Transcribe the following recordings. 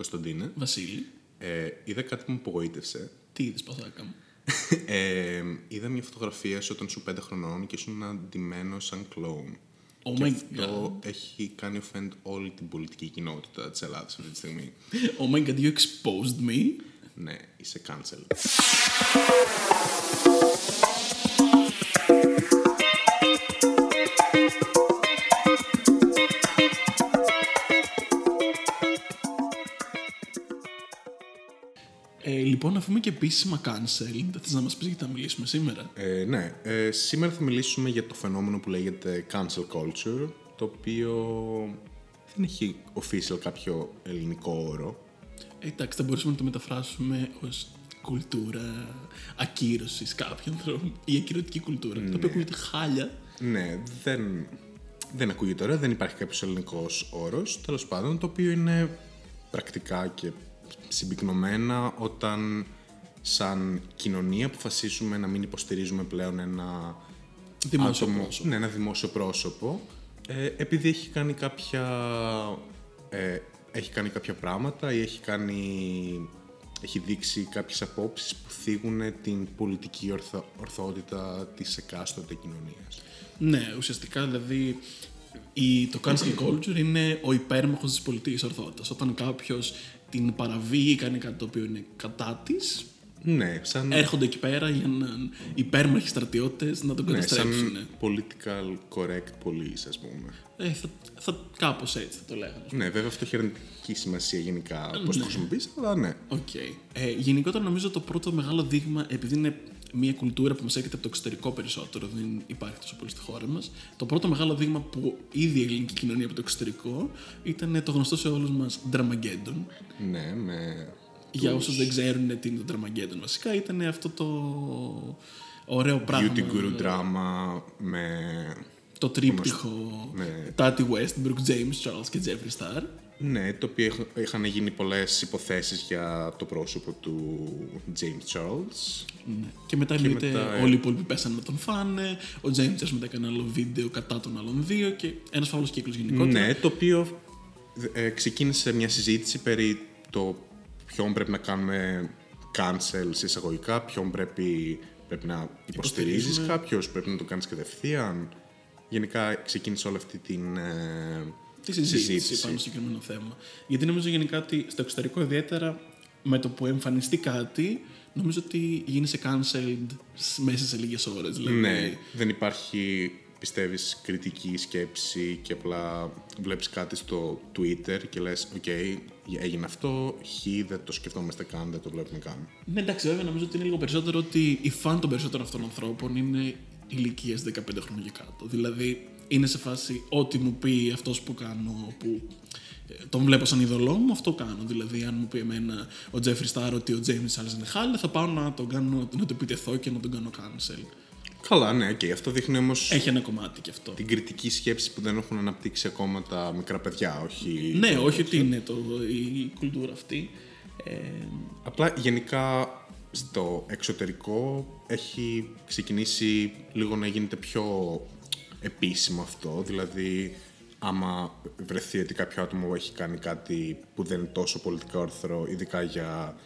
Κωνσταντίνε. Βασίλη, Ε, είδα κάτι που με απογοήτευσε. τι είδες παθάκα μου. Ε, είδα μια φωτογραφία σου όταν σου πέντε χρονών και ήσουν αντιμένο σαν κλόουν. Oh και my αυτό έχει κάνει offend όλη την πολιτική κοινότητα της Ελλάδας αυτή τη στιγμή. Oh my god, you exposed me. ναι, είσαι cancel. Ε, λοιπόν, αφού είμαι και επίσημα cancelled, θες να μας πεις γιατί θα μιλήσουμε σήμερα; Ε, ναι, ε, σήμερα θα μιλήσουμε για το φαινόμενο που λέγεται cancel culture, το οποίο δεν έχει official κάποιο ελληνικό όρο. Ε, εντάξει, θα μπορούσαμε να το μεταφράσουμε ως κουλτούρα ακύρωσης κάποιου ανθρώπου ή ακυρωτική κουλτούρα. Το οποίο ακούγεται χάλια. Ναι, δεν, δεν ακούγεται ωραία, δεν υπάρχει κάποιος ελληνικός όρος, τέλος πάντων, το οποίο είναι πρακτικά και συμπυκνωμένα όταν σαν κοινωνία αποφασίσουμε να μην υποστηρίζουμε πλέον ένα Δημόσιο άτομο, πρόσωπο. ναι, ένα δημόσιο πρόσωπο, ε, επειδή έχει κάνει κάποια, ε, έχει κάνει κάποια πράγματα ή έχει, κάνει, έχει δείξει κάποιες απόψεις που θίγουν την πολιτική ορθο, ορθότητα της εκάστοτε κοινωνίας. Ναι, ουσιαστικά δηλαδή η, το cancel culture είναι ο υπέρμαχος της πολιτικής ορθότητας. Όταν κάποιος την παραβεί ή κάνει κάτι το οποίο είναι κατά της, Ναι, σαν, έρχονται εκεί πέρα για να υπέρμαχοι στρατιώτες να τον ναι, καταστρέψουν. σαν political correct police, ας πούμε. Ε, θα, θα, κάπως έτσι θα το λέγαμε. Ναι, βέβαια αυτό έχει αρνητική σημασία γενικά πώς Ναι. το χρησιμοποιείς, αλλά ναι. Οκ. Ε, γενικότερα νομίζω το πρώτο μεγάλο δείγμα, επειδή είναι μια κουλτούρα που μας έρχεται από το εξωτερικό περισσότερο, δεν υπάρχει τόσο πολύ στη χώρα μας, το πρώτο μεγάλο δείγμα που ήδη η ελληνική κοινωνία από το εξωτερικό ήταν το γνωστό σε όλους μας Dramageddon. Ναι, με... Για όσους δεν ξέρουν τι είναι το Dramageddon βασικά, ήταν αυτό το ωραίο πράγμα. Beauty guru drama με... Το τρίπτυχο Ναι. Tati Westbrook, James Charles και Jeffree Star. Ναι, το οποίο έχ- είχαν γίνει πολλές υποθέσεις για το πρόσωπο του James Charles. Ναι. Και μετά εννοείται μετά, ε, όλοι οι υπόλοιποι πέσανε να τον φάνε. Ο James Charles μετά έκανε άλλο βίντεο κατά των άλλων δύο και ένας φαύλος κύκλος γενικότερα. Ναι, το οποίο ε, ξεκίνησε μια συζήτηση περί το ποιον πρέπει να κάνουμε cancel σε εισαγωγικά, ποιον πρέπει, πρέπει να υποστηρίζεις Υποστηρίζουμε. κάποιος, πρέπει να το κάνεις κατευθείαν. Γενικά ξεκίνησε όλη αυτή την ε, Τη συζήτηση, πάνω στο συγκεκριμένο θέμα. Γιατί νομίζω γενικά ότι στο εξωτερικό ιδιαίτερα με το που εμφανιστεί κάτι, νομίζω ότι γίνεσαι cancelled σ- μέσα σε λίγες ώρες. Δηλαδή, Ναι, δεν υπάρχει, πιστεύεις, κριτική σκέψη και απλά βλέπεις κάτι στο Twitter και λες «ΟΚ, έγινε αυτό, χ, δεν το σκεφτόμαστε καν, δεν το βλέπουμε καν». Ναι, εντάξει, βέβαια νομίζω ότι είναι λίγο περισσότερο ότι οι φαν των περισσότερων αυτών των ανθρώπων είναι ηλικία 15 χρόνια και κάτω. Δηλαδή είναι σε φάση ό,τι μου πει αυτός που κάνω, που ε, τον βλέπω σαν ειδωλό μου, αυτό κάνω. Δηλαδή, αν μου πει εμένα ο Jeffree Star ότι ο James Charles είναι χάλια, θα πάω να τον κάνω, να το επιτεθώ και να τον κάνω cancel. Καλά, ναι, οκ, αυτό δείχνει όμως Έχει ένα κομμάτι κι αυτό. την κριτική σκέψη που δεν έχουν αναπτύξει ακόμα τα μικρά παιδιά, όχι... Ναι, όχι ότι είναι το, η κουλτούρα αυτή. Ε, Απλά γενικά στο εξωτερικό έχει ξεκινήσει λίγο να γίνεται πιο επίσημο αυτό, δηλαδή άμα βρεθεί ότι κάποιο άτομο έχει κάνει κάτι που δεν είναι τόσο πολιτικά όρθρο, ειδικά για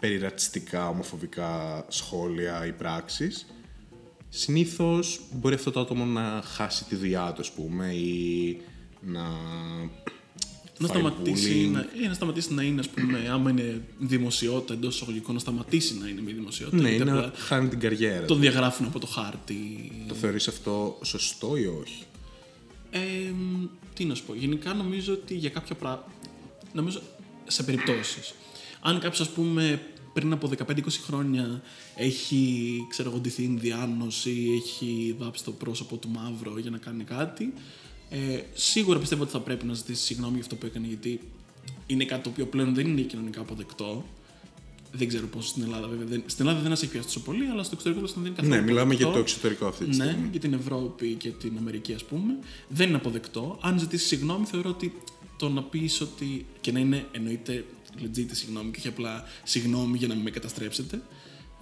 περιρατσιστικά, ομοφοβικά σχόλια ή πράξεις, συνήθως μπορεί αυτό το άτομο να χάσει τη δουλειά του, ας πούμε, ή να... να φάει σταματήσει, bullying. να, ή να σταματήσει να είναι, ας πούμε, άμα είναι δημοσιότητα εντός εισαγωγικών, να σταματήσει να είναι μη δημοσιότητα. Ναι, γιατί ή να απλά χάνει την καριέρα. Τον διαγράφουν από το χάρτη. Το θεωρείς αυτό σωστό ή όχι; Ε, μ, τι να σου πω. Γενικά νομίζω ότι για κάποια πράγματα. Νομίζω σε περιπτώσεις. Αν κάποιος, ας πούμε, πριν από 15-20 χρόνια έχει, ξέρω εγώ, ντυθεί Ινδιάνος ή έχει βάψει το πρόσωπο του μαύρο για να κάνει κάτι, ε, σίγουρα πιστεύω ότι θα πρέπει να ζητήσεις συγγνώμη για αυτό που έκανε, γιατί είναι κάτι το οποίο πλέον δεν είναι κοινωνικά αποδεκτό. Δεν ξέρω πώς στην Ελλάδα, βέβαια. Δεν, στην Ελλάδα δεν μα έχει πιάσει τόσο πολύ, αλλά στο εξωτερικό δεν είναι καθόλου Ναι, μιλάμε για αποδεκτό. το εξωτερικό αυτή τη στιγμή. Ναι, για την Ευρώπη και την Αμερική, ας πούμε. Δεν είναι αποδεκτό. Αν ζητήσεις συγγνώμη, θεωρώ ότι το να πεις ότι. και να είναι εννοείται legit η συγγνώμη και όχι απλά συγγνώμη για να μην με καταστρέψετε.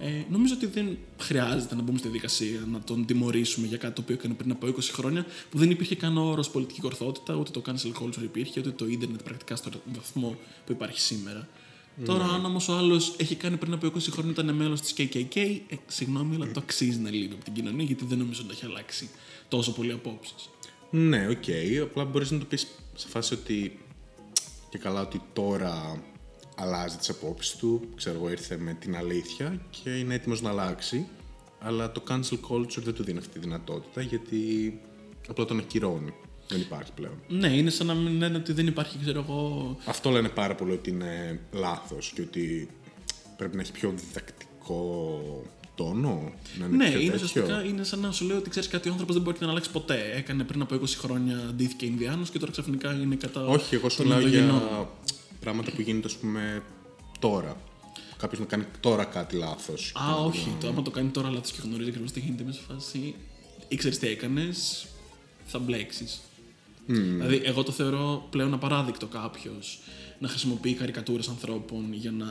Ε, νομίζω ότι δεν χρειάζεται να μπούμε στη διαδικασία να τον τιμωρήσουμε για κάτι το οποίο έκανε πριν από 20 χρόνια, που δεν υπήρχε καν ο όρος πολιτική ορθότητα, ούτε το cancel culture υπήρχε, ούτε το ίντερνετ πρακτικά στον βαθμό που υπάρχει σήμερα. Τώρα, αν όμως ο άλλος έχει κάνει πριν από 20 χρόνια, ήταν μέλος της KKK, ε, συγγνώμη, αλλά το αξίζει να λείπει από την κοινωνία, γιατί δεν νομίζω ότι έχει αλλάξει τόσο πολύ απόψεις. Ναι, οκ. Απλά μπορείς να το πεις σε φάση ότι. και καλά ότι τώρα αλλάζει τις απόψεις του. Ξέρω εγώ, ήρθε με την αλήθεια και είναι έτοιμος να αλλάξει. Αλλά το cancel culture δεν του δίνει αυτή τη δυνατότητα γιατί απλά τον ακυρώνει. Δεν υπάρχει πλέον. Ναι, είναι σαν να μην λένε ότι δεν υπάρχει, ξέρω εγώ. Αυτό λένε πάρα πολύ ότι είναι λάθος και ότι πρέπει να έχει πιο διδακτικό τόνο. Να είναι Ναι, πιο είναι τέτοιο. ουσιαστικά είναι σαν να σου λέει ότι ξέρεις κάτι ο άνθρωπος δεν μπορεί να αλλάξει ποτέ. Έκανε πριν από 20 χρόνια αντίθηκε Ινδιάνο και τώρα ξαφνικά είναι κατά. Όχι, εγώ σου των μιλάω για Ινδογενών. Πράγματα που γίνεται, ας πούμε, τώρα. Κάποιος να κάνει τώρα κάτι λάθος. Α, όχι. Το άμα το κάνει τώρα λάθος και γνωρίζει ακριβώς τι γίνεται μέσα σε φάση. ήξερες τι έκανες, θα μπλέξεις. Δηλαδή, εγώ το θεωρώ πλέον απαράδεικτο κάποιος να χρησιμοποιεί καρικατούρες ανθρώπων για να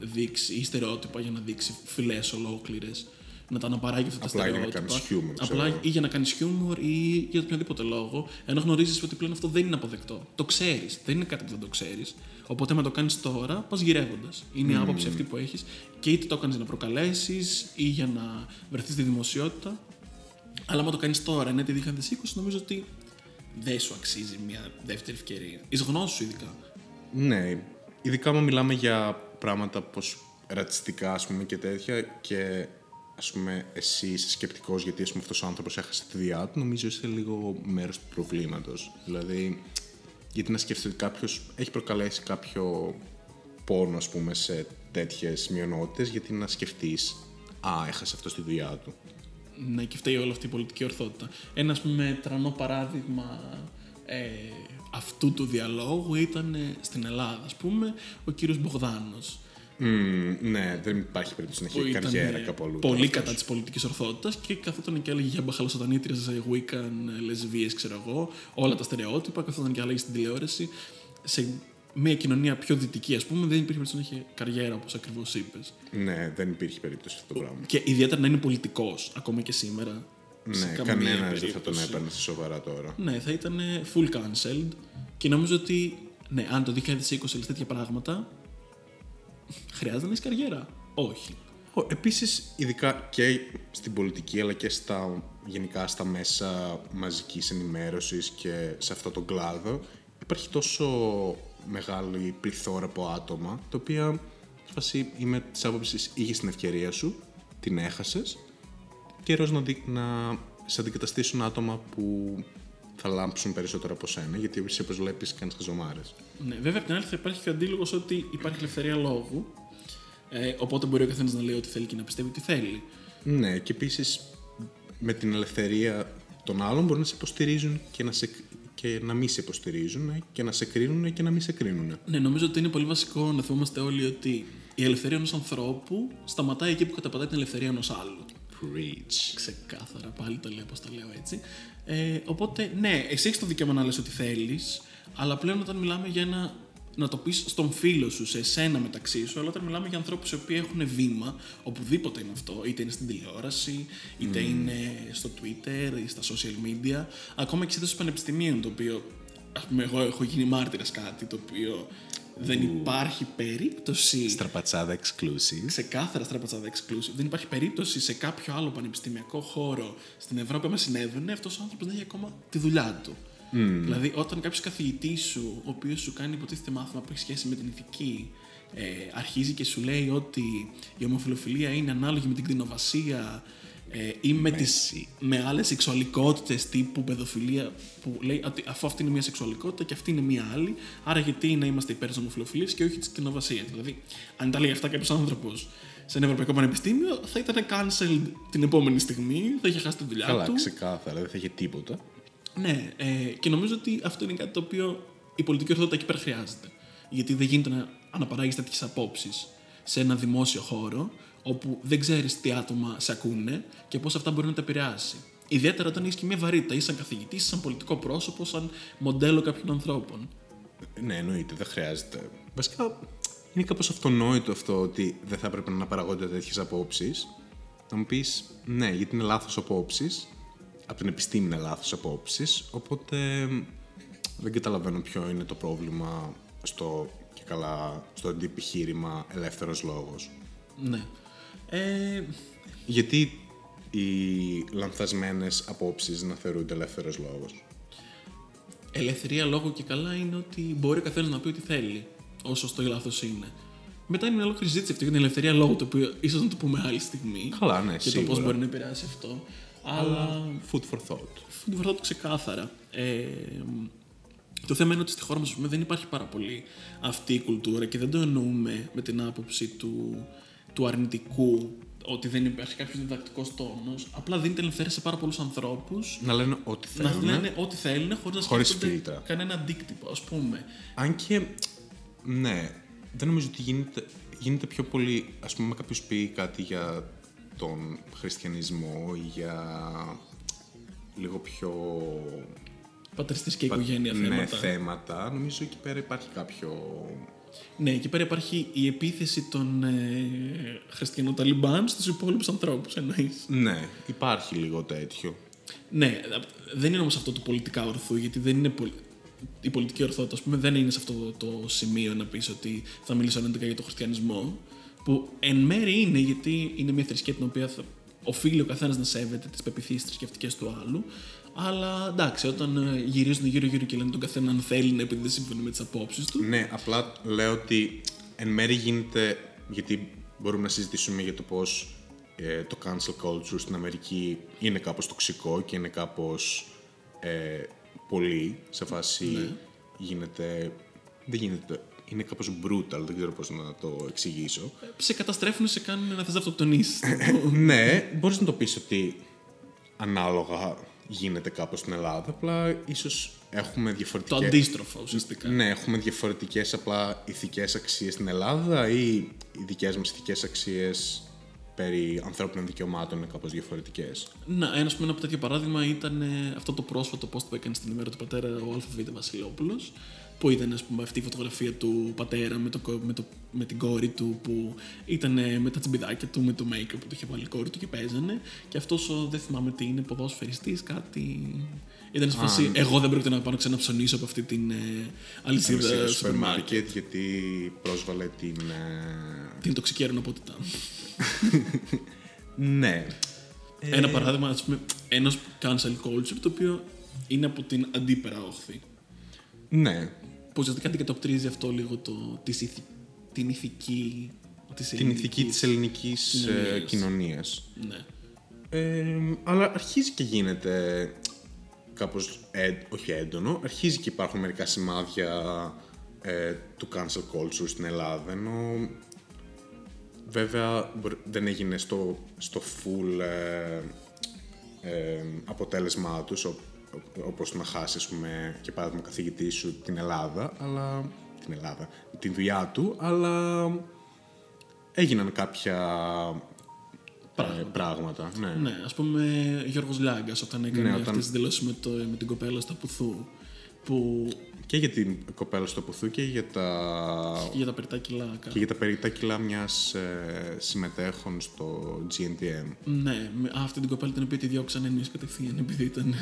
δείξει ή στερεότυπα για να δείξει φυλές ολόκληρες. Να τα αναπαράγει αυτά τα Απλά για να στερεότυπα. κάνεις χιούμορ, ξέρω Απλά εγώ. ή για να κάνεις χιούμορ ή για οποιοδήποτε λόγο. Ενώ γνωρίζεις ότι πλέον αυτό δεν είναι αποδεκτό. Το ξέρεις. Δεν είναι κάτι που δεν το ξέρεις. Οπότε με το κάνεις τώρα, πας γυρεύοντας. Είναι η άποψη αυτή που έχεις και είτε το έκανε για να προκαλέσεις ή για να βρεθείς στη δημοσιότητα. Αλλά άμα το κάνεις τώρα, ναι, τη 2020, νομίζω ότι δεν σου αξίζει μια δεύτερη ευκαιρία. Εις γνώση σου, ειδικά. Ναι, ειδικά όταν μιλάμε για πράγματα πως ρατσιστικά ας πούμε και τέτοια και ας πούμε εσύ είσαι σκεπτικός γιατί ας πούμε αυτός ο άνθρωπος έχασε τη δουλειά του νομίζω είσαι λίγο μέρος του προβλήματος. Δηλαδή γιατί να σκέφτεσαι ότι κάποιος έχει προκαλέσει κάποιο πόνο ας πούμε σε τέτοιες μειονότητες γιατί να σκεφτείς α, έχασε αυτός τη δουλειά του. Ναι, και φταίει όλη αυτή η πολιτική ορθότητα. Ένα, ας πούμε, τρανό παράδειγμα ε, αυτού του διαλόγου ήταν ε, στην Ελλάδα, ας πούμε, ο κύριος Μπογδάνος. Μμμ, ναι, δεν υπάρχει περίπτωση να που έχει ήταν καριέρα ε, κάπου αλλού. πολύ τώρα κατά αυτός. της πολιτικής ορθότητας και καθόταν και έλεγε για μπαχαλοσατανίτριες, ε, Wiccan, ε, λεσβείες, ξέρω εγώ, όλα τα στερεότυπα, καθόταν και έλεγε στην τηλεόραση. Σε μια κοινωνία πιο δυτική, ας πούμε, δεν υπήρχε περίπτωση να έχει καριέρα, όπως ακριβώς είπες. Ναι, δεν υπήρχε περίπτωση αυτό το πράγμα. Και ιδιαίτερα να είναι πολιτικός, ακόμα και σήμερα. σε Ναι, καμία κανένας δεν θα τον περίπτωση. έπαιρνε σε σοβαρά τώρα. Ναι, θα ήταν full cancelled και νομίζω ότι ναι, αν το 2020 λες τέτοια πράγματα, χρειάζεται να έχεις καριέρα. Όχι. Επίσης, ειδικά και στην πολιτική αλλά και στα, γενικά στα μέσα μαζικής ενημέρωσης και σε αυτό τον κλάδο υπάρχει τόσο μεγάλη πληθώρα από άτομα τα οποία σε φάση είμαι της άποψης είχες την ευκαιρία σου, την έχασες καιρός να, δι- να σε αντικαταστήσουν άτομα που θα λάμψουν περισσότερο από σένα γιατί εσύ όπως βλέπεις κάνεις χαζομάρες. Ναι, βέβαια απ' την άλλη θα υπάρχει και ο αντίλογος ότι υπάρχει ελευθερία λόγου. Ε, οπότε μπορεί ο καθένας να λέει ό,τι θέλει και να πιστεύει τι θέλει. Ναι, και επίσης με την ελευθερία των άλλων μπορεί να σε υποστηρίζουν και να, σε, και να μην σε υποστηρίζουν και να σε κρίνουν και να μην σε κρίνουν. Ναι, νομίζω ότι είναι πολύ βασικό να θυμόμαστε όλοι ότι η ελευθερία ενός ανθρώπου σταματάει εκεί που καταπατάει την ελευθερία ενός άλλου. Preach. Ξεκάθαρα, πάλι το λέω πώς το λέω έτσι. Ε, οπότε, ναι, εσύ έχεις το δικαίωμα να λες ό,τι θέλεις, αλλά πλέον όταν μιλάμε για ένα. να το πεις στον φίλο σου, σε εσένα μεταξύ σου, αλλά όταν μιλάμε για ανθρώπους οι οποίοι έχουν βήμα, οπουδήποτε είναι αυτό, είτε είναι στην τηλεόραση, είτε είναι στο Twitter ή στα social media, ακόμα και σε θέσει πανεπιστημίων, το οποίο. Α πούμε, εγώ έχω γίνει μάρτυρας κάτι το οποίο δεν υπάρχει περίπτωση Στραπατσάδα exclusive. ξεκάθαρα στραπατσάδα exclusive. Δεν υπάρχει περίπτωση σε κάποιο άλλο πανεπιστημιακό χώρο στην Ευρώπη να συνέβαινε αυτός ο άνθρωπος να έχει ακόμα τη δουλειά του. Δηλαδή, όταν κάποιος καθηγητής σου, ο οποίος σου κάνει υποτίθεται μάθημα που έχει σχέση με την ηθική, ε, αρχίζει και σου λέει ότι η ομοφιλοφιλία είναι ανάλογη με την κτηνοβασία ε, ή με, τις, με άλλες σεξουαλικότητες τύπου παιδοφιλία που λέει ότι αφού αυτή είναι μια σεξουαλικότητα και αυτή είναι μια άλλη, άρα γιατί να είμαστε υπέρ της ομοφιλοφιλίας και όχι της κτηνοβασίας. Δηλαδή, αν τα λέει αυτά κάποιος άνθρωπος σε ένα ευρωπαϊκό πανεπιστήμιο, θα ήταν cancelled την επόμενη στιγμή, θα είχε χάσει τη δουλειά Καλά, του. ξεκάθαρα, δεν θα είχε τίποτα. Ναι, ε, και νομίζω ότι αυτό είναι κάτι το οποίο η πολιτική ορθότητα εκεί πέρα χρειάζεται. Γιατί δεν γίνεται να αναπαράγεις τέτοιες απόψεις σε ένα δημόσιο χώρο, όπου δεν ξέρεις τι άτομα σε ακούνε και πώς αυτά μπορεί να τα επηρεάσει. Ιδιαίτερα όταν έχεις και μια βαρύτητα, ή σαν καθηγητή, ή σαν πολιτικό πρόσωπο, σαν μοντέλο κάποιων ανθρώπων. Ναι, εννοείται, δεν χρειάζεται. Βασικά, είναι κάπως αυτονόητο αυτό ότι δεν θα έπρεπε να παραγόνται τέτοιες απόψεις. Να μου πεις, ναι, γιατί είναι λάθος απόψεις, από την επιστήμη είναι λάθος απόψεις, οπότε δεν καταλαβαίνω ποιο είναι το πρόβλημα στο, και καλά, στο αντιεπιχείρημα ελεύθερος λόγος. Ναι. Ε, Γιατί οι λανθασμένες απόψεις να θεωρούνται ελεύθερος λόγος; ελευθερία λόγου και καλά είναι ότι μπορεί ο καθένας να πει ό,τι θέλει, όσο στο λάθος είναι. Μετά είναι μια ολόκληρη συζήτηση αυτή για την ελευθερία λόγου, το οποίο ίσως να το πούμε άλλη στιγμή. Καλά, ναι, Και το πώς σίγουρα. μπορεί να επηρεάσει αυτό. Αλλά Food for thought. το βρω ξεκάθαρα. Ε, το θέμα είναι ότι στη χώρα μας ας πούμε, δεν υπάρχει πάρα πολύ αυτή η κουλτούρα και δεν το εννοούμε με την άποψη του, του αρνητικού ότι δεν υπάρχει κάποιος διδακτικός τόνος. Απλά δίνεται ελευθερία σε πάρα πολλούς ανθρώπους Να λένε ό,τι να θέλουν. λένε ό,τι θέλουν χωρίς να Χωρίς σκέφτονται φίλτρα. κανένα αντίκτυπο, ας πούμε. Αν και, ναι, δεν νομίζω ότι γίνεται, γίνεται πιο πολύ, ας πούμε, κάποιος πει κάτι για τον χριστιανισμό ή για λίγο πιο Πατριστής και οικογένεια ναι, θέματα. θέματα, νομίζω εκεί πέρα υπάρχει κάποιο... Ναι, εκεί πέρα υπάρχει η επίθεση των ε, χριστιανών Ταλιμπάν στους υπόλοιπους ανθρώπους, εννοείς. Ναι, υπάρχει λίγο τέτοιο. Ναι, δεν είναι όμως αυτό το πολιτικά ορθού, γιατί δεν είναι πολ- η πολιτική ορθότητα, ας πούμε, δεν είναι σε αυτό το σημείο να πεις ότι θα μιλήσω αρνητικά για τον χριστιανισμό. Που εν μέρει είναι, γιατί είναι μια θρησκεία την οποία θα οφείλει ο καθένας να σέβεται τις πεπιθήσεις θρησκευτικές του άλλου. Αλλά εντάξει, όταν ε, γυρίζουν γύρω-γύρω και λένε τον καθένα αν θέλει να επειδή δεν συμφωνεί με τις απόψεις του. Ναι, απλά λέω ότι εν μέρει γίνεται, γιατί μπορούμε να συζητήσουμε για το πώς ε, το cancel culture στην Αμερική είναι κάπως τοξικό και είναι κάπως ε, πολύ, σε φάση γίνεται, δεν γίνεται, είναι κάπως brutal, δεν ξέρω πώς να το εξηγήσω. Σε καταστρέφουν, σε κάνουν να θες να αυτοκτονήσεις. ναι, μπορείς να το πεις ότι ανάλογα γίνεται κάπως στην Ελλάδα, απλά ίσως έχουμε το διαφορετικές... αντίστροφο ουσιαστικά. Ναι, έχουμε διαφορετικές απλά ηθικές αξίες στην Ελλάδα ή οι δικές μας ηθικές αξίες περί ανθρώπινων δικαιωμάτων είναι κάπως διαφορετικές; Να, ένας, πούμε, ένα από τέτοιο παράδειγμα ήταν ε, αυτό το πρόσφατο post που έκανε στην ημέρα του πατέρα ο ΑΒ Βασιλόπουλος. Που ήταν ας πούμε, αυτή η φωτογραφία του πατέρα με, το, κο- με, το, με την κόρη του που ήταν ε, με τα τσιμπιδάκια του, με το make-up που το είχε βάλει η κόρη του και παίζανε. Και αυτός δεν θυμάμαι τι είναι, ποδόσφαιριστής, κάτι. Ήταν σε φάση, εγώ δεν πρόκειται να πάω να ξαναψωνίσω από αυτή την ε, αλυσίδα Αλυσίδα σούπερ σούπερ μάρκετ. μάρκετ γιατί πρόσβαλε την... ε, Την τοξική αρνοπότητα. Ναι. Ένα παράδειγμα, ας πούμε, ενός cancel culture το οποίο είναι από την αντίπερα όχθη. Ναι. που ουσιαστικά αντικατοπτρίζει αυτό λίγο το, της ηθι- την ηθική της Την ηθική ελληνικής- της ελληνικής ε, κοινωνίας. κοινωνίας. Ναι. Ε, αλλά αρχίζει και γίνεται κάπως, έντ- όχι έντονο, αρχίζει και υπάρχουν μερικά σημάδια ε, του cancel culture στην Ελλάδα, ενώ βέβαια μπορ- δεν έγινε στο, στο full ε, ε, αποτέλεσμά τους, ο- ο- όπως να χάσει, ας πούμε, και παράδειγμα ο καθηγητής σου την Ελλάδα, αλλά την Ελλάδα, την δουλειά του, αλλά έγιναν κάποια πράγματα. πράγματα ναι. ναι, ας πούμε Γιώργος Λάγκας όταν έκανε Ναι, αυτές όταν- τις δηλώσεις με, το, με την κοπέλα στα Πουθού που Και για την κοπέλα στο Πουθού και για τα, για τα περιτά κιλά και για τα περιτά κιλά μιας ε, συμμετέχων στο GNTM. Ναι, με, α, αυτή την κοπέλα την οποία τη διώξαν εννοείς κατευθείαν επειδή ήταν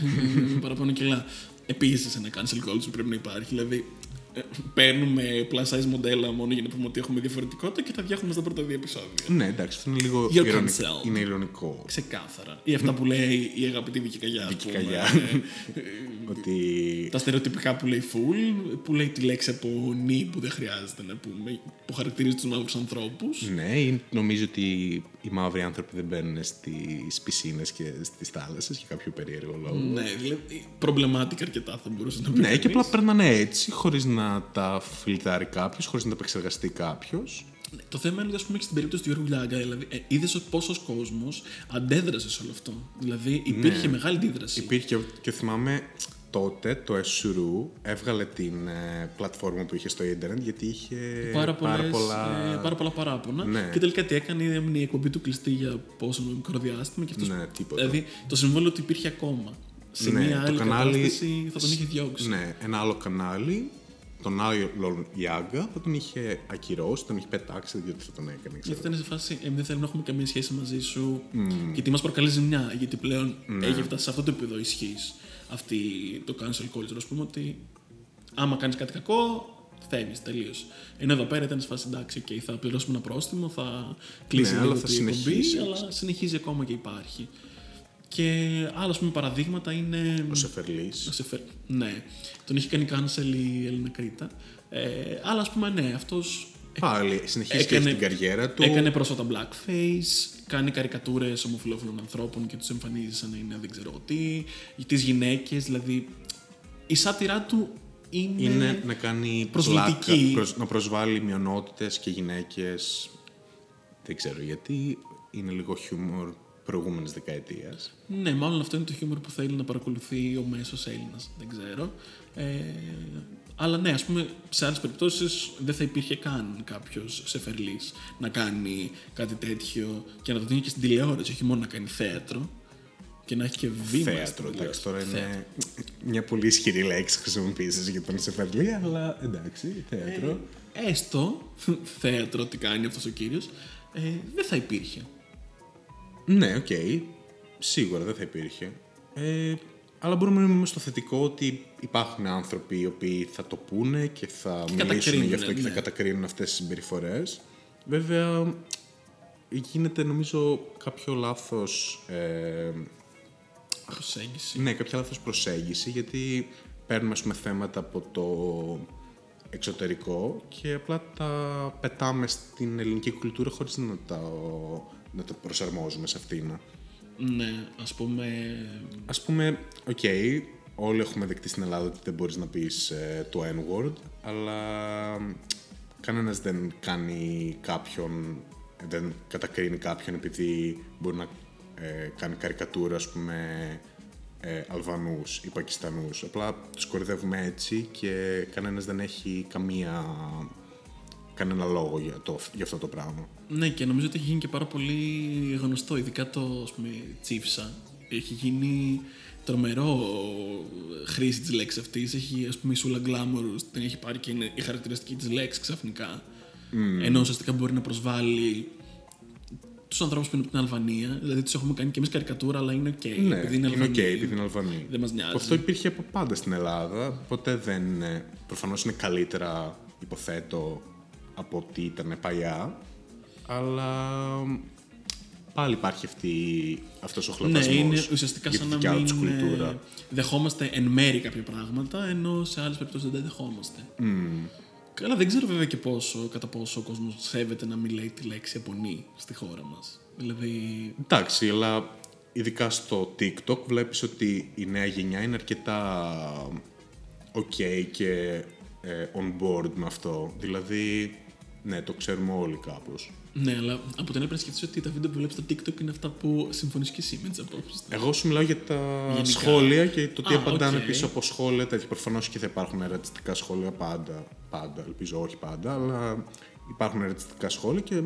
με παραπάνω κιλά. Επίσης ένα cancel culture πρέπει να υπάρχει. Δηλαδή, ε, παίρνουμε plus size μοντέλα μόνο για να πούμε ότι έχουμε διαφορετικότητα και τα διάχουμε στα πρώτα δύο επεισόδια. Ναι, εντάξει, αυτό είναι λίγο You're ηρωνικό. cancelled. Είναι ηρωνικό. Ξεκάθαρα. Ή αυτά που λέει η αγαπητή Βίκη Καγιά. ας Βίκη πούμε. Καγιά. ότι Τα στερεοτυπικά που λέει full, που λέει τη λέξη από νη που δεν χρειάζεται να πούμε, που χαρακτηρίζει τους μαύρους ανθρώπους. ναι, ή νομίζω ότι οι μαύροι άνθρωποι δεν μπαίνουν στις πισίνες και στις θάλασσες για κάποιο περίεργο λόγο. Ναι, δηλαδή προβλημάτικα αρκετά θα μπορούσε να πει. Ναι, και κανείς. απλά περνάνε έτσι, χωρίς να τα φιλτράρει κάποιος, χωρίς να τα επεξεργαστεί κάποιος. Ναι, Το θέμα είναι ότι, ας πούμε, και στην περίπτωση του Γιώργου Λάγκα, δηλαδή, ε, είδες πόσος κόσμος αντέδρασε σε όλο αυτό. Δηλαδή, υπήρχε μεγάλη αντίδραση. Υπήρχε και θυμάμαι τότε το Εσουρού έβγαλε την ε, πλατφόρμα που είχε στο ίντερνετ γιατί είχε Πάρα, πολλές, πολλά... ε, πάρα πολλά παράπονα. Ναι. Και τελικά τι έκανε, έμεινε η εκπομπή του κλειστή για πόσο μικρό διάστημα. Και αυτός, Ναι, τίποτα. Δηλαδή, το συμβόλαιο του υπήρχε ακόμα. Σε Ναι, μια το άλλη κανάλι- κατάσταση θα τον είχε διώξει. Ναι, ένα άλλο κανάλι τον άλλον Ιάγκα θα τον είχε ακυρώσει, τον είχε πετάξει, δεν ξέρω τι θα τον έκανε. Γιατί Ξέρω. ήταν σε φάση, ε, δεν θέλω να έχουμε καμία σχέση μαζί σου, γιατί μας προκαλεί ζημιά. Γιατί πλέον έχει φτάσει σε αυτό το επίπεδο ισχύς αυτή το cancel culture. Α πούμε ότι άμα κάνεις κάτι κακό, φεύγει τελείως. Ενώ εδώ πέρα ήταν σε φάση εντάξει, okay, θα πληρώσουμε ένα πρόστιμο, θα κλείσει Ναι, λίγο αλλά θα η εκπομπή, συνεχίσει. αλλά συνεχίζει ακόμα και υπάρχει. Και άλλα ας πούμε, παραδείγματα είναι. Ο Σεφερλής. Ο Σεφερ- Ναι, τον έχει κάνει cancel η Έλληνα Κρήτα. Ε, αλλά ας πούμε, ναι, αυτός Πάλι συνεχίζει και έχει την καριέρα του. Έκανε πρόσφατα blackface, κάνει καρικατούρες ομοφυλόφιλων ανθρώπων και τους εμφανίζει σαν να είναι δεν ξέρω εγώ τι. Τις γυναίκες, δηλαδή. Η σάτυρά του είναι. είναι να κάνει προσβλητική. πλάκα, προσ- να προσβάλλει μειονότητες και γυναίκες. Δεν ξέρω γιατί. Είναι λίγο χιούμορ προηγούμενης δεκαετίας. Ναι, μάλλον αυτό είναι το χιούμορ που θέλει να παρακολουθεί ο μέσος Έλληνας. Δεν ξέρω. Ε, αλλά ναι, ας πούμε, σε άλλες περιπτώσεις δεν θα υπήρχε καν κάποιος σεφερλής να κάνει κάτι τέτοιο και να το δίνει και στην τηλεόραση, όχι μόνο να κάνει θέατρο και να έχει και βήμα. στην Θέατρο, εντάξει, τηλεόραση. τώρα Θέατρο. είναι μια πολύ ισχυρή λέξη χρησιμοποίησης για τον Σεφερλή, αλλά εντάξει, θέατρο. Έστω θέατρο τι κάνει αυτός ο κύριος, ε, δεν θα υπήρχε. Ναι, οκ. Σίγουρα δεν θα υπήρχε. Ε, αλλά μπορούμε να μείνουμε στο θετικό ότι υπάρχουν άνθρωποι οι οποίοι θα το πούνε και θα μιλήσουν κατακρίνουν, γι' αυτό και θα ναι. κατακρίνουν αυτές τις συμπεριφορές. Βέβαια, γίνεται νομίζω κάποιο λάθος... Ε, Προσέγγιση. ναι, κάποια λάθος προσέγγιση, γιατί παίρνουμε, ας πούμε, θέματα από το εξωτερικό και απλά τα πετάμε στην ελληνική κουλτούρα χωρίς να τα, να τα προσαρμόζουμε σε αυτήν. Ναι, ας πούμε, Ας πούμε, οκ, όλοι έχουμε δεχτεί στην Ελλάδα ότι δεν μπορείς να πεις ε, το N-word, αλλά κανένας δεν κάνει κάποιον, δεν κατακρίνει κάποιον επειδή μπορεί να ε, κάνει καρικατούρα, ας πούμε, ε, Αλβανούς ή Πακιστανούς. Απλά τους κορυδεύουμε έτσι και κανένας δεν έχει καμία, κανένα λόγο για, το, για αυτό το πράγμα. ναι και νομίζω ότι έχει γίνει και πάρα πολύ γνωστό, ειδικά το, ας πούμε, τσίφσα. Έχει γίνει τρομερό χρήση της λέξης αυτής. Έχει, ας πούμε, η Σούλα Glamorous, την έχει πάρει και είναι η χαρακτηριστική της λέξη ξαφνικά. Ενώ ουσιαστικά μπορεί να προσβάλλει τους ανθρώπους που είναι από την Αλβανία. Δηλαδή τους έχουμε κάνει και εμείς καρικατούρα, αλλά είναι ok. Ναι, επειδή είναι οκ, Αλβανοί. επειδή είναι Αλβανοί. Δεν μας νοιάζει. Αυτό υπήρχε από πάντα στην Ελλάδα. Ποτέ δεν είναι. Προφανώς είναι καλύτερα, υποθέτω, από ό,τι ήταν παλιά. Αλλά πάλι υπάρχει αυτή, αυτός ο Ναι, χλωβασμός είναι ουσιαστικά για σαν τη να δικιά μην τους κουλτούρα. ε, δεχόμαστε εν μέρη κάποια πράγματα, ενώ σε άλλες περιπτώσεις δεν τα δεχόμαστε. Καλά, δεν ξέρω βέβαια και πόσο, κατά πόσο ο κόσμος σέβεται να μην λέει τη λέξη απονή στη χώρα μας. Δηλαδή, Εντάξει, αλλά ειδικά στο TikTok βλέπεις ότι η νέα γενιά είναι αρκετά ok και ε, on board με αυτό. Δηλαδή, ναι, το ξέρουμε όλοι κάπως. ναι, αλλά από την άλλη πρέπει να σκεφτείς ότι τα βίντεο που βλέπεις στο TikTok είναι αυτά που συμφωνείς και εσύ με τις απόψεις τους. Εγώ σου μιλάω για τα Γενικά. σχόλια και το τι Α, απαντάνε οκ. πίσω από σχόλια τέτοια. Προφανώς και θα υπάρχουν ρατσιστικά σχόλια πάντα. Πάντα, ελπίζω όχι πάντα, αλλά υπάρχουν ρατσιστικά σχόλια και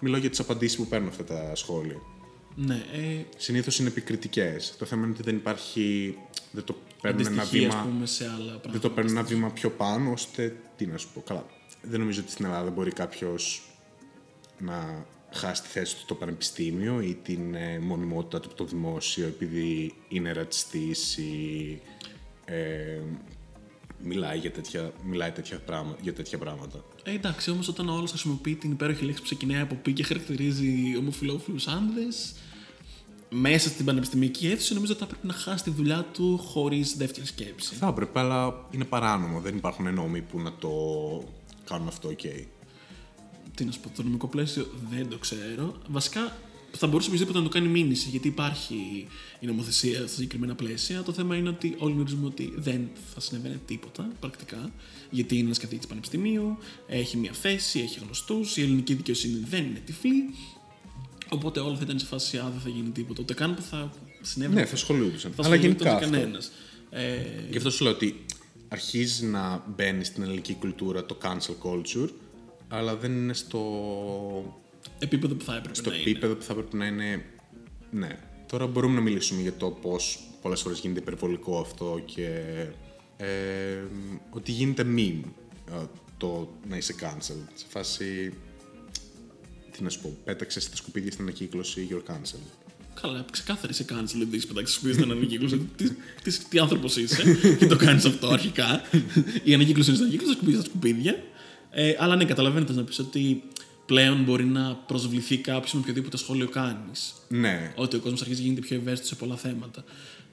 μιλάω για τις απαντήσεις που παίρνουν αυτά τα σχόλια. Ναι, ε, Συνήθως είναι επικριτικές. Το θέμα είναι ότι δεν υπάρχει. Δεν το παίρνουν ένα αντιστοιχεία, ας βήμα. πούμε, σε άλλα πράγματα. Δεν το παίρνουν ένα βήμα πιο πάνω, ώστε. Τι να σου πω. Καλά. Δεν νομίζω ότι στην Ελλάδα μπορεί κάποιος να χάσει τη θέση του στο πανεπιστήμιο ή την ε, μονιμότητα του από το δημόσιο επειδή είναι ρατσιστής ή ε, μιλάει, για τέτοια, μιλάει τέτοια πράγμα, για τέτοια πράγματα. Ε, εντάξει, όμως όταν ο άλλος χρησιμοποιεί την υπέροχη λέξη που ξεκινάει από πι και χαρακτηρίζει ομοφυλόφιλους άνδρες, μέσα στην πανεπιστημιακή αίθουσα, νομίζω ότι θα πρέπει να χάσει τη δουλειά του χωρίς δεύτερη σκέψη. Θα έπρεπε, αλλά είναι παράνομο. Δεν υπάρχουν νόμοι που να το κάνουν αυτό ok. Τι να σου πω, το νομικό πλαίσιο δεν το ξέρω. Βασικά θα μπορούσε οποιοδήποτε να το κάνει μήνυση, γιατί υπάρχει η νομοθεσία στα συγκεκριμένα πλαίσια. Το θέμα είναι ότι όλοι γνωρίζουμε ότι δεν θα συνέβαινε τίποτα πρακτικά, γιατί είναι ένας καθηγητής πανεπιστημίου, έχει μια θέση, έχει γνωστούς, η ελληνική δικαιοσύνη δεν είναι τυφλή. Οπότε όλα θα ήταν σε φάση, α, δεν θα γίνει τίποτα. Ούτε καν που θα συνέβαινε. Ναι, θα ασχολούνται. θα Αλλά γενικά αυτό. κανένας. Ε, Γι' αυτό σου λέω ότι αρχίζει να μπαίνει στην ελληνική κουλτούρα το cancel culture, αλλά δεν είναι στο, επίπεδο που θα έπρεπε στο να είναι. επίπεδο που θα πρέπει να είναι. Ναι. Τώρα μπορούμε να μιλήσουμε για το πώς πολλές φορές γίνεται υπερβολικό αυτό και. Ε, ότι γίνεται meme. ε, το να είσαι cancelled. Σε φάση. Τι να σου πω, πέταξες τα σκουπίδια στην ανακύκλωση, you're cancelled. Καλά, ξεκάθαρη σε κάνεις δεν έχει πετάξεις σπίτι στην ανακύκλωση. τι, τι, τι άνθρωπος είσαι και το κάνεις αυτό αρχικά. Η ανακύκλωση είναι στην ανακύκλωση, τα σκουπίδια στα σκουπίδια. Ε, αλλά ναι, καταλαβαίνετε να πεις ότι πλέον μπορεί να προσβληθεί κάποιο με οποιοδήποτε σχόλιο κάνεις. Ναι. Ότι ο κόσμος αρχίζει να γίνεται πιο ευαίσθητος σε πολλά θέματα.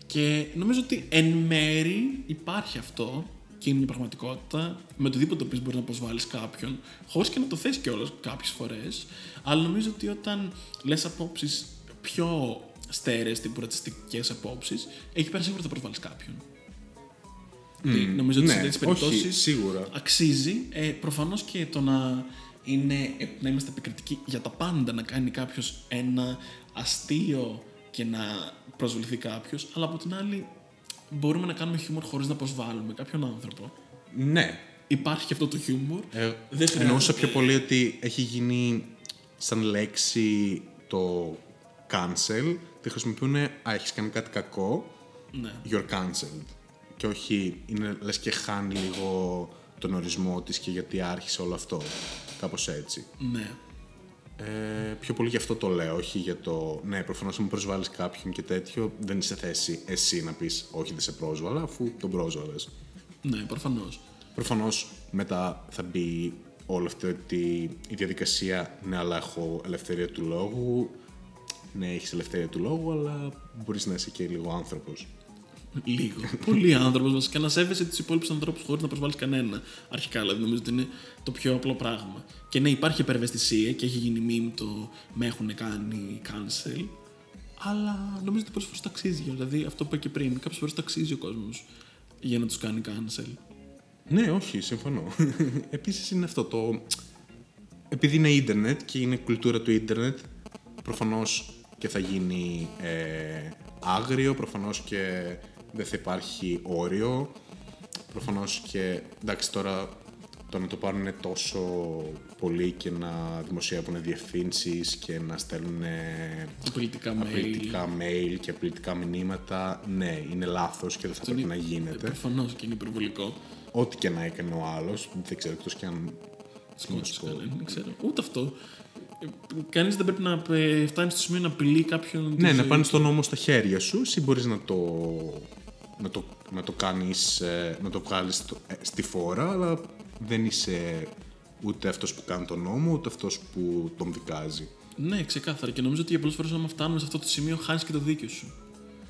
Και νομίζω ότι εν μέρη υπάρχει αυτό και είναι μια πραγματικότητα. Με οτιδήποτε το μπορεί να προσβάλλεις κάποιον, χωρίς και να το θες κιόλας κάποιες φορές. Αλλά νομίζω ότι όταν λες απόψεις πιο στέρεες τύπου ρατσιστικέ απόψεις, εκεί πέρα σίγουρα θα προσβάλλεις κάποιον. Mm, νομίζω ότι ναι, σε τέτοιε περιπτώσεις σίγουρα. αξίζει. Ε, Προφανώς και το να, είναι, ε, να είμαστε επικριτικοί για τα πάντα, να κάνει κάποιος ένα αστείο και να προσβληθεί κάποιος, αλλά από την άλλη μπορούμε να κάνουμε χιούμορ χωρίς να προσβάλλουμε κάποιον άνθρωπο. Ναι. Υπάρχει και αυτό το χιούμορ. Ε, Δεν χρειάζεται- εννοούσα πιο πολύ ότι έχει γίνει σαν λέξη το cancel. Τη χρησιμοποιούν, α, έχεις κάνει κάτι κακό, Ναι. you're cancelled. Και όχι, είναι λες και χάνει λίγο τον ορισμό της και γιατί άρχισε όλο αυτό. Κάπως έτσι. ναι. Ε, πιο πολύ γι' αυτό το λέω, όχι για το. Ναι, προφανώς αν προσβάλλεις κάποιον και τέτοιο, δεν είσαι σε θέση εσύ να πεις Όχι, δεν σε πρόσβαλα, αφού τον πρόσβαλες. Ναι, προφανώς. Προφανώς μετά θα μπει όλο αυτό ότι η διαδικασία. Ναι, αλλά έχω ελευθερία του λόγου. Ναι, έχεις ελευθερία του λόγου, αλλά μπορείς να είσαι και λίγο άνθρωπος. Λίγο. Πολύ άνθρωπος βασικά να σέβεσαι τους υπόλοιπους ανθρώπους χωρίς να προσβάλλεις κανένα. Αρχικά, δηλαδή, νομίζω ότι είναι το πιο απλό πράγμα. Και ναι, υπάρχει υπερευαισθησία και έχει γίνει meme το με έχουν κάνει cancel. Αλλά νομίζω ότι πολλές φορές το αξίζει. Δηλαδή, αυτό που είπα και πριν, κάποιες φορές το αξίζει ο κόσμος για να τους κάνει cancel. Ναι, όχι, συμφωνώ. Επίσης είναι αυτό το. Επειδή είναι ίντερνετ και είναι κουλτούρα του ίντερνετ, προφανώς και θα γίνει ε, άγριο, προφανώς και δεν θα υπάρχει όριο. Προφανώς και εντάξει τώρα το να το πάρουν τόσο πολύ και να δημοσιεύουν διευθύνσεις και να στέλνουν Απειλητικά mail. απειλητικά mail και απειλητικά μηνύματα, ναι, είναι λάθος και δεν θα πρέπει να γίνεται. Προφανώς και είναι υπερβολικό. Ό,τι και να έκανε ο άλλος, δεν ξέρω εκτός και αν. Σκότωσες κανέναν, δεν ξέρω. Ούτε αυτό. Κανείς δεν πρέπει να ε, φτάνει στο σημείο να απειλεί κάποιον. τη Ναι, να ζωή πάνε τον νόμο στα χέρια σου, εσύ μπορείς να το. να το, να το κάνεις, ε, να το βγάλεις στο- ε, στη φόρα, αλλά δεν είσαι ούτε αυτός που κάνει τον νόμο, ούτε αυτός που τον δικάζει. Ναι, ξεκάθαρα. Και νομίζω ότι για πολλές φορές, όταν φτάνουμε σε αυτό το σημείο, χάνεις και το δίκιο σου.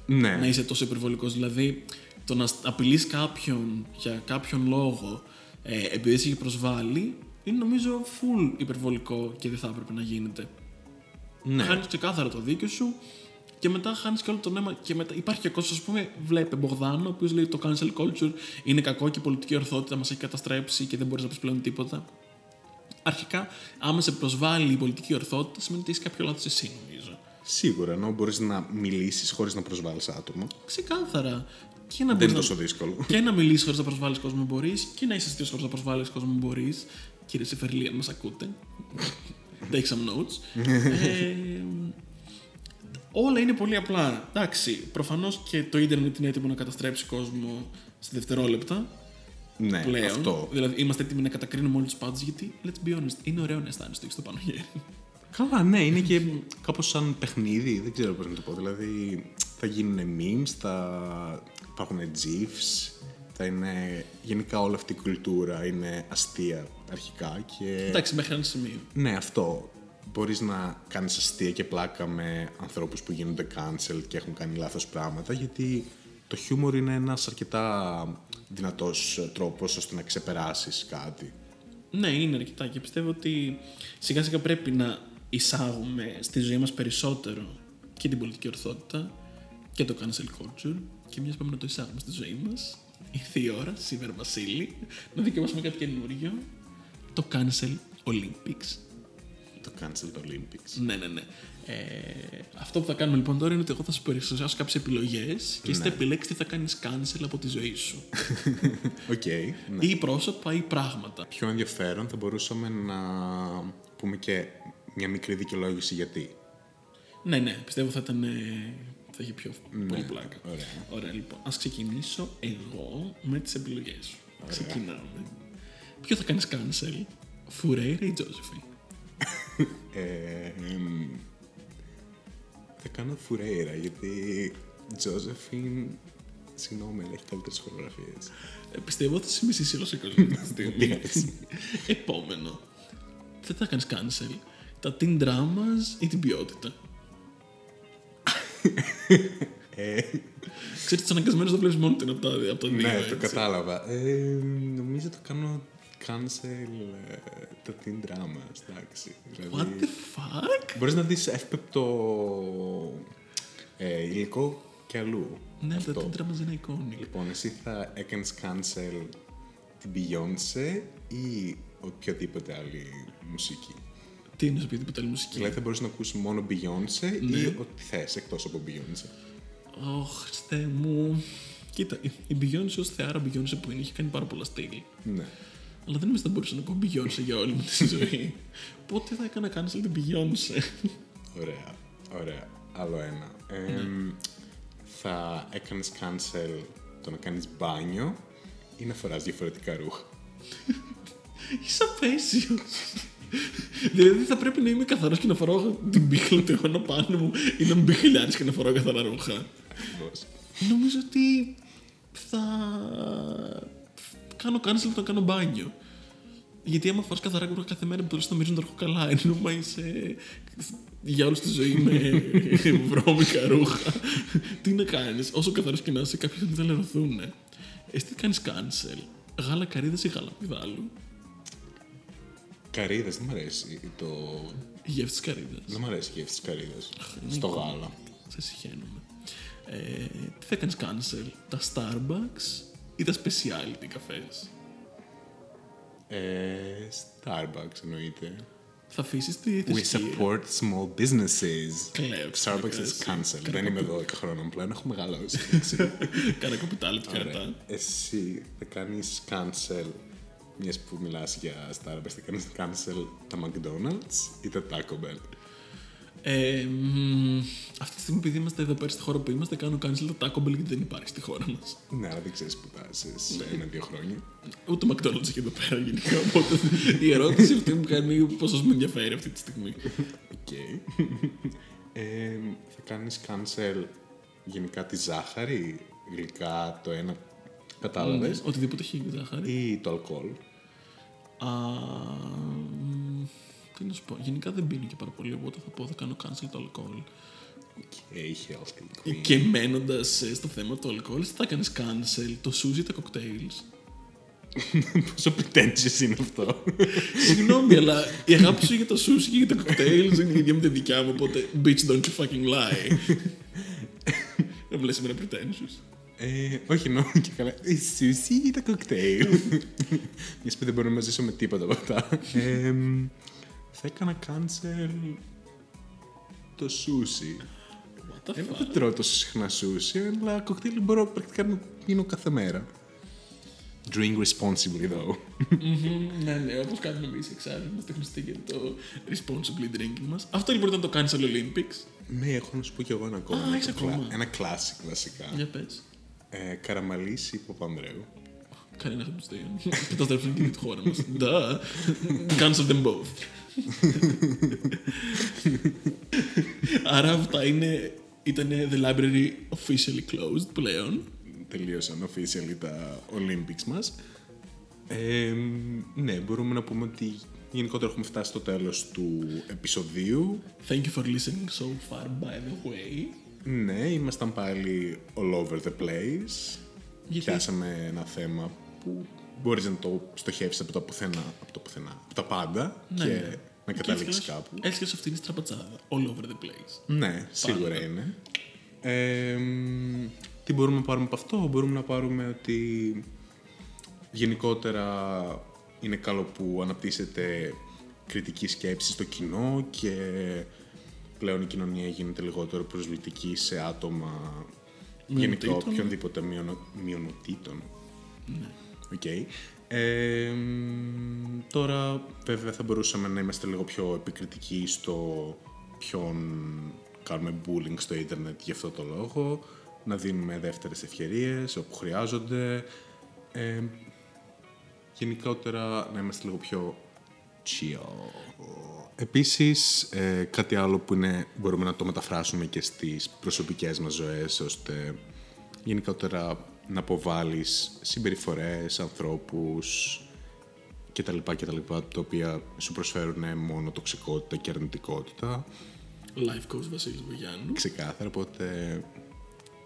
Ναι, Να είσαι τόσο υπερβολικός. Δηλαδή, το να απειλείς κάποιον για κάποιον λόγο ε, επειδή σε έχει προσβάλει, είναι νομίζω full υπερβολικό και δεν θα έπρεπε να γίνεται. ναι. Χάνεις ξεκάθαρα το δίκιο σου και μετά χάνεις και όλο το νόημα. Και μετά υπάρχει και κόσμος, ας πούμε, βλέπε Μπογδάνο, ο οποίος λέει το cancel culture είναι κακό και η πολιτική ορθότητα μας έχει καταστρέψει και δεν μπορείς να πεις πλέον τίποτα. Αρχικά, άμα σε προσβάλλει η πολιτική ορθότητα, σημαίνει ότι έχεις κάποιο λάθος εσύ, νομίζω. Σίγουρα, ενώ μπορείς να μιλήσεις χωρίς να προσβάλλεις άτομα. Ξεκάθαρα. Και να Δεν είναι μπορείς τόσο δύσκολο. να... και να μιλήσεις χωρίς να προσβάλλεις κόσμο μπορείς και να είσαι αστείος χωρίς να προσβάλλεις κόσμο μπορείς. Κύριε Σεφερλή, αν μας ακούτε. Take some notes. ε, όλα είναι πολύ απλά. Εντάξει, προφανώς και το ίντερνετ είναι έτοιμο να καταστρέψει κόσμο σε δευτερόλεπτα. Ναι, πλέον. αυτό. Δηλαδή, είμαστε έτοιμοι να κατακρίνουμε όλους τους πάντες γιατί, let's be honest, είναι ωραίο να αισθάνεσαι το έχεις στο πάνω χέρι. Καλά, ναι, είναι και κάπως σαν παιχνίδι, δεν ξέρω πώς να το πω. Δηλαδή, θα γίνουν memes, θα υπάρχουν gifs, θα είναι... Γενικά όλη αυτή η κουλτούρα είναι αστεία αρχικά και... Εντάξει, μέχρι ένα σημείο. Ναι, αυτό. Μπορείς να κάνεις αστεία και πλάκα με ανθρώπους που γίνονται cancel και έχουν κάνει λάθος πράγματα, γιατί το χιούμορ είναι ένας αρκετά δυνατός τρόπος ώστε να ξεπεράσεις κάτι. Ναι, είναι αρκετά και πιστεύω ότι σιγά σιγά πρέπει να εισάγουμε στη ζωή μας περισσότερο και την πολιτική ορθότητα και το cancel culture και μιας πάμε να το εισάγουμε στη ζωή μας ήρθε η ώρα, σήμερα Βασίλη, να δοκιμάσουμε κάτι καινούριο το cancel Olympics. Το cancel Olympics. Ναι, ναι, ναι. Ε, αυτό που θα κάνουμε λοιπόν τώρα είναι ότι εγώ θα σου παρουσιάσω κάποιες επιλογές και είστε επιλέξεις τι θα κάνεις cancel από τη ζωή σου. Οκ, ναι. ή πρόσωπα ή πράγματα. πιο ενδιαφέρον θα μπορούσαμε να πούμε και μια μικρή δικαιολόγηση γιατί. Ναι, ναι, πιστεύω θα ήταν. ε, θα είχε πιο πολύ πλάκα. ωραία. Ωραία, λοιπόν. Ας ξεκινήσω εγώ με τις επιλογές σου. Ξεκινάμε. Ποιο θα κάνεις cancel, Φουρέιρα ή Τζόζεφιν; Ε, εμ, θα κάνω Φουρέιρα γιατί Τζόζεφιν, συγγνώμη, αλλά έχει καλύτερες χορογραφίες. Ε, πιστεύω ότι θα σε μισήσει όλος ο κόσμος αυτή τη στιγμή. Yes. Επόμενο. Δεν θα κάνεις cancel. Τα teen dramas ή την ποιότητα; Ξέρεις, τους αναγκασμένους θα βλέπεις μόνο την από τα, από τα δύο. Ναι, έτσι. το κατάλαβα. Ε, νομίζω το κάνω cancel ε, τα teen dramas, εντάξει. What Δηλαδή, the fuck? μπορείς να δεις εύπεπτο ε, υλικό και αλλού. Ναι, Αυτό. τα teen dramas είναι iconic. Λοιπόν, εσύ θα έκανες cancel την Beyoncé ή οποιαδήποτε άλλη μουσική; Τι είναι οποιαδήποτε άλλη μουσική; Δηλαδή θα μπορείς να ακούσεις μόνο Beyoncé Ναι. ή ό,τι θες εκτός από Beyoncé; Ωχ, Χριστέ μου. Κοίτα, η- η Beyoncé ως θεάρα Beyoncé που είναι, έχει κάνει πάρα πολλά στυλ. Ναι. Αλλά δεν νομίζω ότι θα μπορούσα να ακούω Beyoncé για όλη μου τη ζωή. Πότε θα έκανα cancel την Beyoncé; Ωραία, ωραία. Άλλο ένα. Εμ, Θα έκανες cancel το να κάνεις μπάνιο ή να φοράς διαφορετικά ρούχα; Είσαι απέσιος. Δηλαδή θα πρέπει να είμαι καθαρός και να φοράω την πίχλα του αιώνα πάνω μου ή να μην μπιχλιάρεις και να φοράω καθαρά ρούχα. Ακριβώς. Νομίζω ότι θα κάνω cancel το να κάνω μπάνιο. Γιατί άμα φοράς καθαρά ρούχα κάθε μέρα μπορείς να μυρίζουν τα ρούχα καλά. Ενώ μα είσαι για όλη τη ζωή με βρώμικα ρούχα. τι να κάνεις, όσο καθαρός και να είσαι, κάποιοι δεν θα λερωθούν. Εσύ τι κάνεις cancel. Γάλα καρύδας ή γάλα πιδάλου. Καρύδες, δεν μ' αρέσει το... Η γεύση της καρύδας. Δεν μ' αρέσει η γεύση της καρύδας. είναι Στο εικόνα. γάλα. Σε συχαίνομαι. Ε, τι θα κάνεις cancel. Τα Starbucks ή τα specialty καφές; Ε, Starbucks εννοείται. Θα αφήσεις τη We θρησκεία. support small businesses. Κλαίω, Starbucks ξαφνικά, is έτσι. cancelled. Δεν είμαι 12 χρόνων πλέον, έχω μεγαλώσει. Κάνα κοπιτά λεπτά Ωραία. κατά. Εσύ θα κάνεις cancel, μιας που μιλάς για Starbucks, θα κάνεις cancel τα McDonald's ή τα Taco Bell; Ε, μ, αυτή τη στιγμή, επειδή είμαστε εδώ πέρα στη χώρα που είμαστε, κάνω cancel το Taco Bell γιατί δεν υπάρχει στη χώρα μας. Ναι, αλλά δεν ξέρεις που θα είσαι σε ένα-δύο χρόνια. Ούτε ο McDonald's έχει εδώ πέρα γενικά. Οπότε η ερώτηση αυτή μου κάνει πόσο με ενδιαφέρει αυτή τη στιγμή. Οκ. Ε, θα κάνεις cancel γενικά τη ζάχαρη, γλυκά, το ένα, κατάλαβες, Οτιδήποτε έχει ζάχαρη. ή το αλκοόλ. Α, μ, τι να σου πω. Γενικά δεν πίνω και πάρα πολύ, οπότε θα πω θα κάνω cancel το αλκοόλ. Και healthy queen. Και μένοντα στο θέμα του αλκοόλ, τι θα κάνεις cancel το sushi ή τα cocktails. Πόσο pretentious είναι αυτό. Συγγνώμη, αλλά η αγάπη σου για το sushi και για τα cocktails είναι η ίδια με τη δικιά μου, οπότε bitch don't you fucking lie. Δεν μου λες σήμερα pretentious. Ε, όχι, εννοώ και καλά. Η σουσί ή τα κοκτέιλ; Μιας που δεν μπορώ να ζήσω με τίποτα από αυτά. Ε, θα έκανα cancel το σούσι. What the Εγώ fuck; δεν τρώω τόσο συχνά σούσι, αλλά κοκτέιλ μπορώ πρακτικά να πίνω κάθε μέρα. Drink responsibly, though. Μμμ, Ναι, ναι, όπως κάνουμε εμείς εξάλλου. Είμαστε γνωστοί για το responsibly drinking μας. Αυτό λοιπόν ήταν το Cancel Olympics. ναι, έχω να σου πω κι εγώ ένα ακόμα. Α, έχεις Το ακόμα. κλα- Ένα classic βασικά. Για πες. Ε, Καραμαλής ή Παπανδρέου. Κανένα από τους δύο. Καταστρέψουν και τη χώρα μας. Duh. Cancel them both. Άρα αυτά είναι. Ήταν the library officially closed πλέον. τελείωσαν officially τα Olympics μας. Ε, ναι, μπορούμε να πούμε ότι γενικότερα έχουμε φτάσει στο τέλος του επεισοδίου. Thank you for listening so far, by the way. Ναι, ήμασταν πάλι all over the place. Γιατί- Πιάσαμε ένα θέμα που μπορείς να το στοχεύσεις από το πουθενά, από το πουθενά, από τα πάντα Ναι, και ναι. να καταλήξεις κάπου. Έσκασε αυτή τη στραπατσάδα. All over the place. Ναι, σίγουρα είναι. Ε, μ, τι μπορούμε να πάρουμε από αυτό, μπορούμε να πάρουμε ότι γενικότερα είναι καλό που αναπτύσσεται κριτική σκέψη στο κοινό και πλέον η κοινωνία γίνεται λιγότερο προσβλητική σε άτομα γενικά Μειονοτήτων. οποιονδήποτε μειονο, μειονοτήτων. Ναι. Οκ. Ε, μ, τώρα βέβαια θα μπορούσαμε να είμαστε λίγο πιο επικριτικοί στο ποιον κάνουμε bullying στο ίντερνετ γι' αυτό το λόγο, να δίνουμε δεύτερες ευκαιρίες όπου χρειάζονται. Ε, γενικότερα να είμαστε λίγο πιο chill. Επίσης, ε, κάτι άλλο που είναι, μπορούμε να το μεταφράσουμε και στις προσωπικές μας ζωές, ώστε γενικότερα να αποβάλεις συμπεριφορές, ανθρώπους κτλ. κτλ. τα οποία σου προσφέρουν μόνο τοξικότητα και αρνητικότητα. Life coach Βασίλης Βουγιάννου. Ξεκάθαρα, οπότε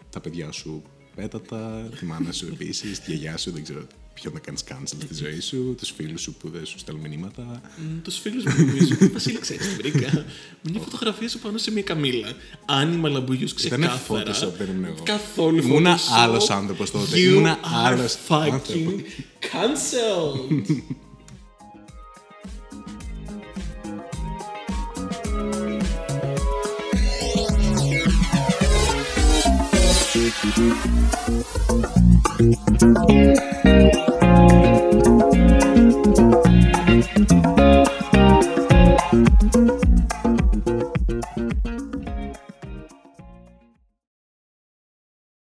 τα παιδιά σου πέτατα, τη μάνα σου επίσης, τη γιαγιά σου, δεν ξέρω ποιον να κάνεις cancel στη ζωή σου, τους φίλους σου που δεν σου στέλνουν μηνύματα. Τους φίλους μου νομίζω. Βασίλη, ξέρεις τι βρήκα. Μια φωτογραφία σου πάνω σε μια καμίλα. Άννη Μαλαμπούγιου ξεκάθαρα. Ήταν Photoshop, δεν ήμουν εγώ. Καθόλου Photoshop. Ήμουν άλλος άνθρωπος τότε. You Ήμουν are άλλος fucking cancelled. Thank you.